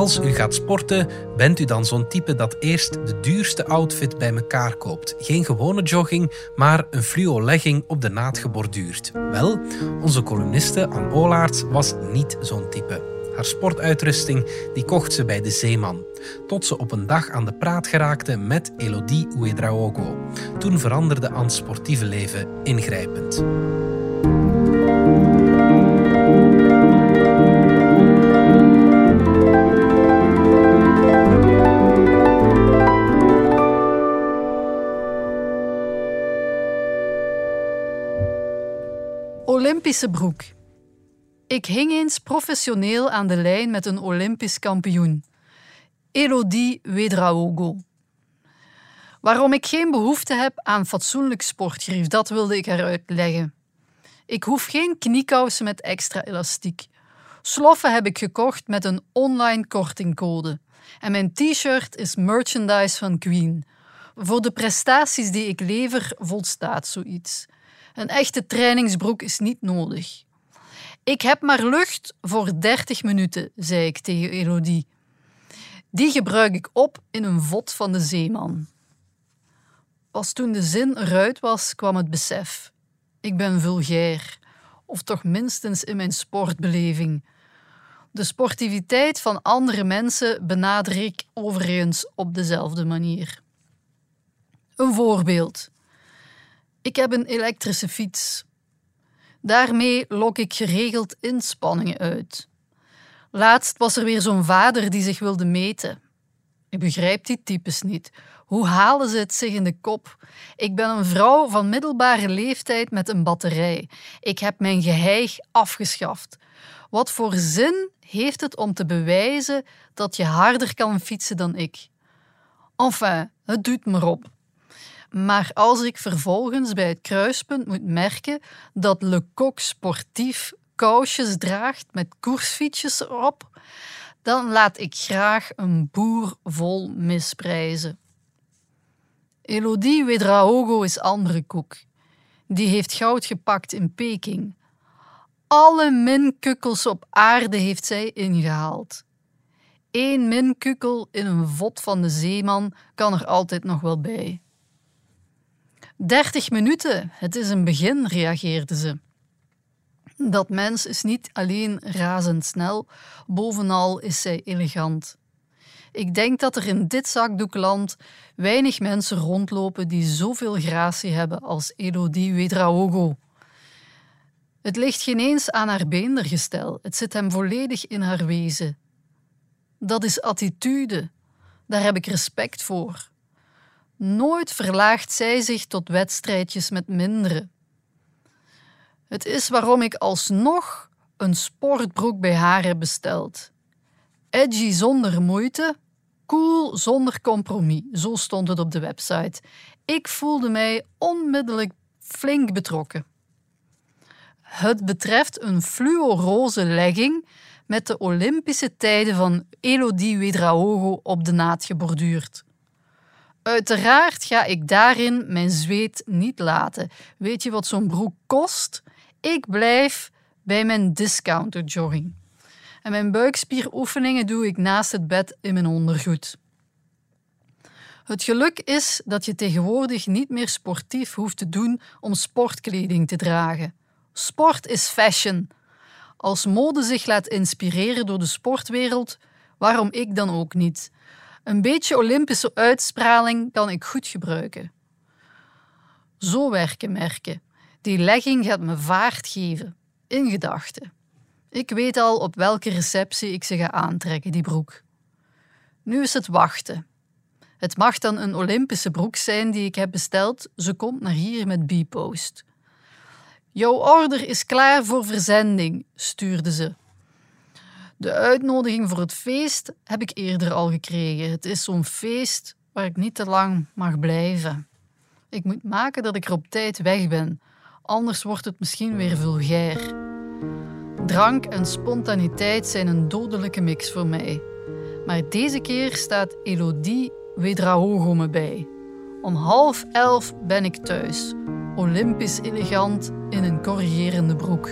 Als u gaat sporten, bent u dan zo'n type dat eerst de duurste outfit bij elkaar koopt. Geen gewone jogging, maar een fluo legging op de naad geborduurd. Wel, onze columniste Anne Olaerts was niet zo'n type. Haar sportuitrusting die kocht ze bij de Zeeman. Tot ze op een dag aan de praat geraakte met Elodie Ouedraogo. Toen veranderde Anne's sportieve leven ingrijpend. Olympische broek. Ik hing eens professioneel aan de lijn met een Olympisch kampioen. Elodie Wedraogo. Waarom ik geen behoefte heb aan fatsoenlijk sportgrief, dat wilde ik eruit leggen. Ik hoef geen kniekousen met extra elastiek. Sloffen heb ik gekocht met een online kortingcode. En mijn t-shirt is merchandise van Queen. Voor de prestaties die ik lever volstaat zoiets. Een echte trainingsbroek is niet nodig. Ik heb maar lucht voor 30 minuten, zei ik tegen Elodie. Die gebruik ik op in een vod van de zeeman. Pas toen de zin eruit was, kwam het besef. Ik ben vulgair, of toch minstens in mijn sportbeleving. De sportiviteit van andere mensen benader ik overigens op dezelfde manier. Een voorbeeld. Ik heb een elektrische fiets. Daarmee lok ik geregeld inspanningen uit. Laatst was er weer zo'n vader die zich wilde meten. Ik begrijp die types niet. Hoe halen ze het zich in de kop? Ik ben een vrouw van middelbare leeftijd met een batterij. Ik heb mijn geheig afgeschaft. Wat voor zin heeft het om te bewijzen dat je harder kan fietsen dan ik? Enfin, het doet me op. Maar als ik vervolgens bij het kruispunt moet merken dat Le Coq sportief kousjes draagt met koersfietsjes erop, dan laat ik graag een boer vol misprijzen. Elodie Wedraogo is andere koek. Die heeft goud gepakt in Peking. Alle minkukkels op aarde heeft zij ingehaald. Eén minkukkel in een vod van de zeeman kan er altijd nog wel bij. Dertig minuten, het is een begin, reageerde ze. Dat mens is niet alleen razendsnel, bovenal is zij elegant. Ik denk dat er in dit zakdoekland weinig mensen rondlopen die zoveel gratie hebben als Elodie Wedraogo. Het ligt geen eens aan haar beendergestel, het zit hem volledig in haar wezen. Dat is attitude, daar heb ik respect voor. Nooit verlaagt zij zich tot wedstrijdjes met minderen. Het is waarom ik alsnog een sportbroek bij haar heb besteld. Edgy zonder moeite, cool zonder compromis, zo stond het op de website. Ik voelde mij onmiddellijk flink betrokken. Het betreft een fluoroze legging met de Olympische tijden van Elodie Wedraogo op de naad geborduurd. Uiteraard ga ik daarin mijn zweet niet laten. Weet je wat zo'n broek kost? Ik blijf bij mijn discounter jogging. En mijn buikspieroefeningen doe ik naast het bed in mijn ondergoed. Het geluk is dat je tegenwoordig niet meer sportief hoeft te doen om sportkleding te dragen. Sport is fashion. Als mode zich laat inspireren door de sportwereld, waarom ik dan ook niet? Een beetje Olympische uitspraling kan ik goed gebruiken. Zo werken merken. Die legging gaat me vaart geven, in gedachten. Ik weet al op welke receptie ik ze ga aantrekken, die broek. Nu is het wachten. Het mag dan een Olympische broek zijn die ik heb besteld. Ze komt naar hier met B-post. Jouw order is klaar voor verzending, stuurde ze. De uitnodiging voor het feest heb ik eerder al gekregen. Het is zo'n feest waar ik niet te lang mag blijven. Ik moet maken dat ik er op tijd weg ben, anders wordt het misschien weer vulgair. Drank en spontaniteit zijn een dodelijke mix voor mij. Maar deze keer staat Elodie Wedraogo me bij. Om half elf ben ik thuis, olympisch elegant in een corrigerende broek.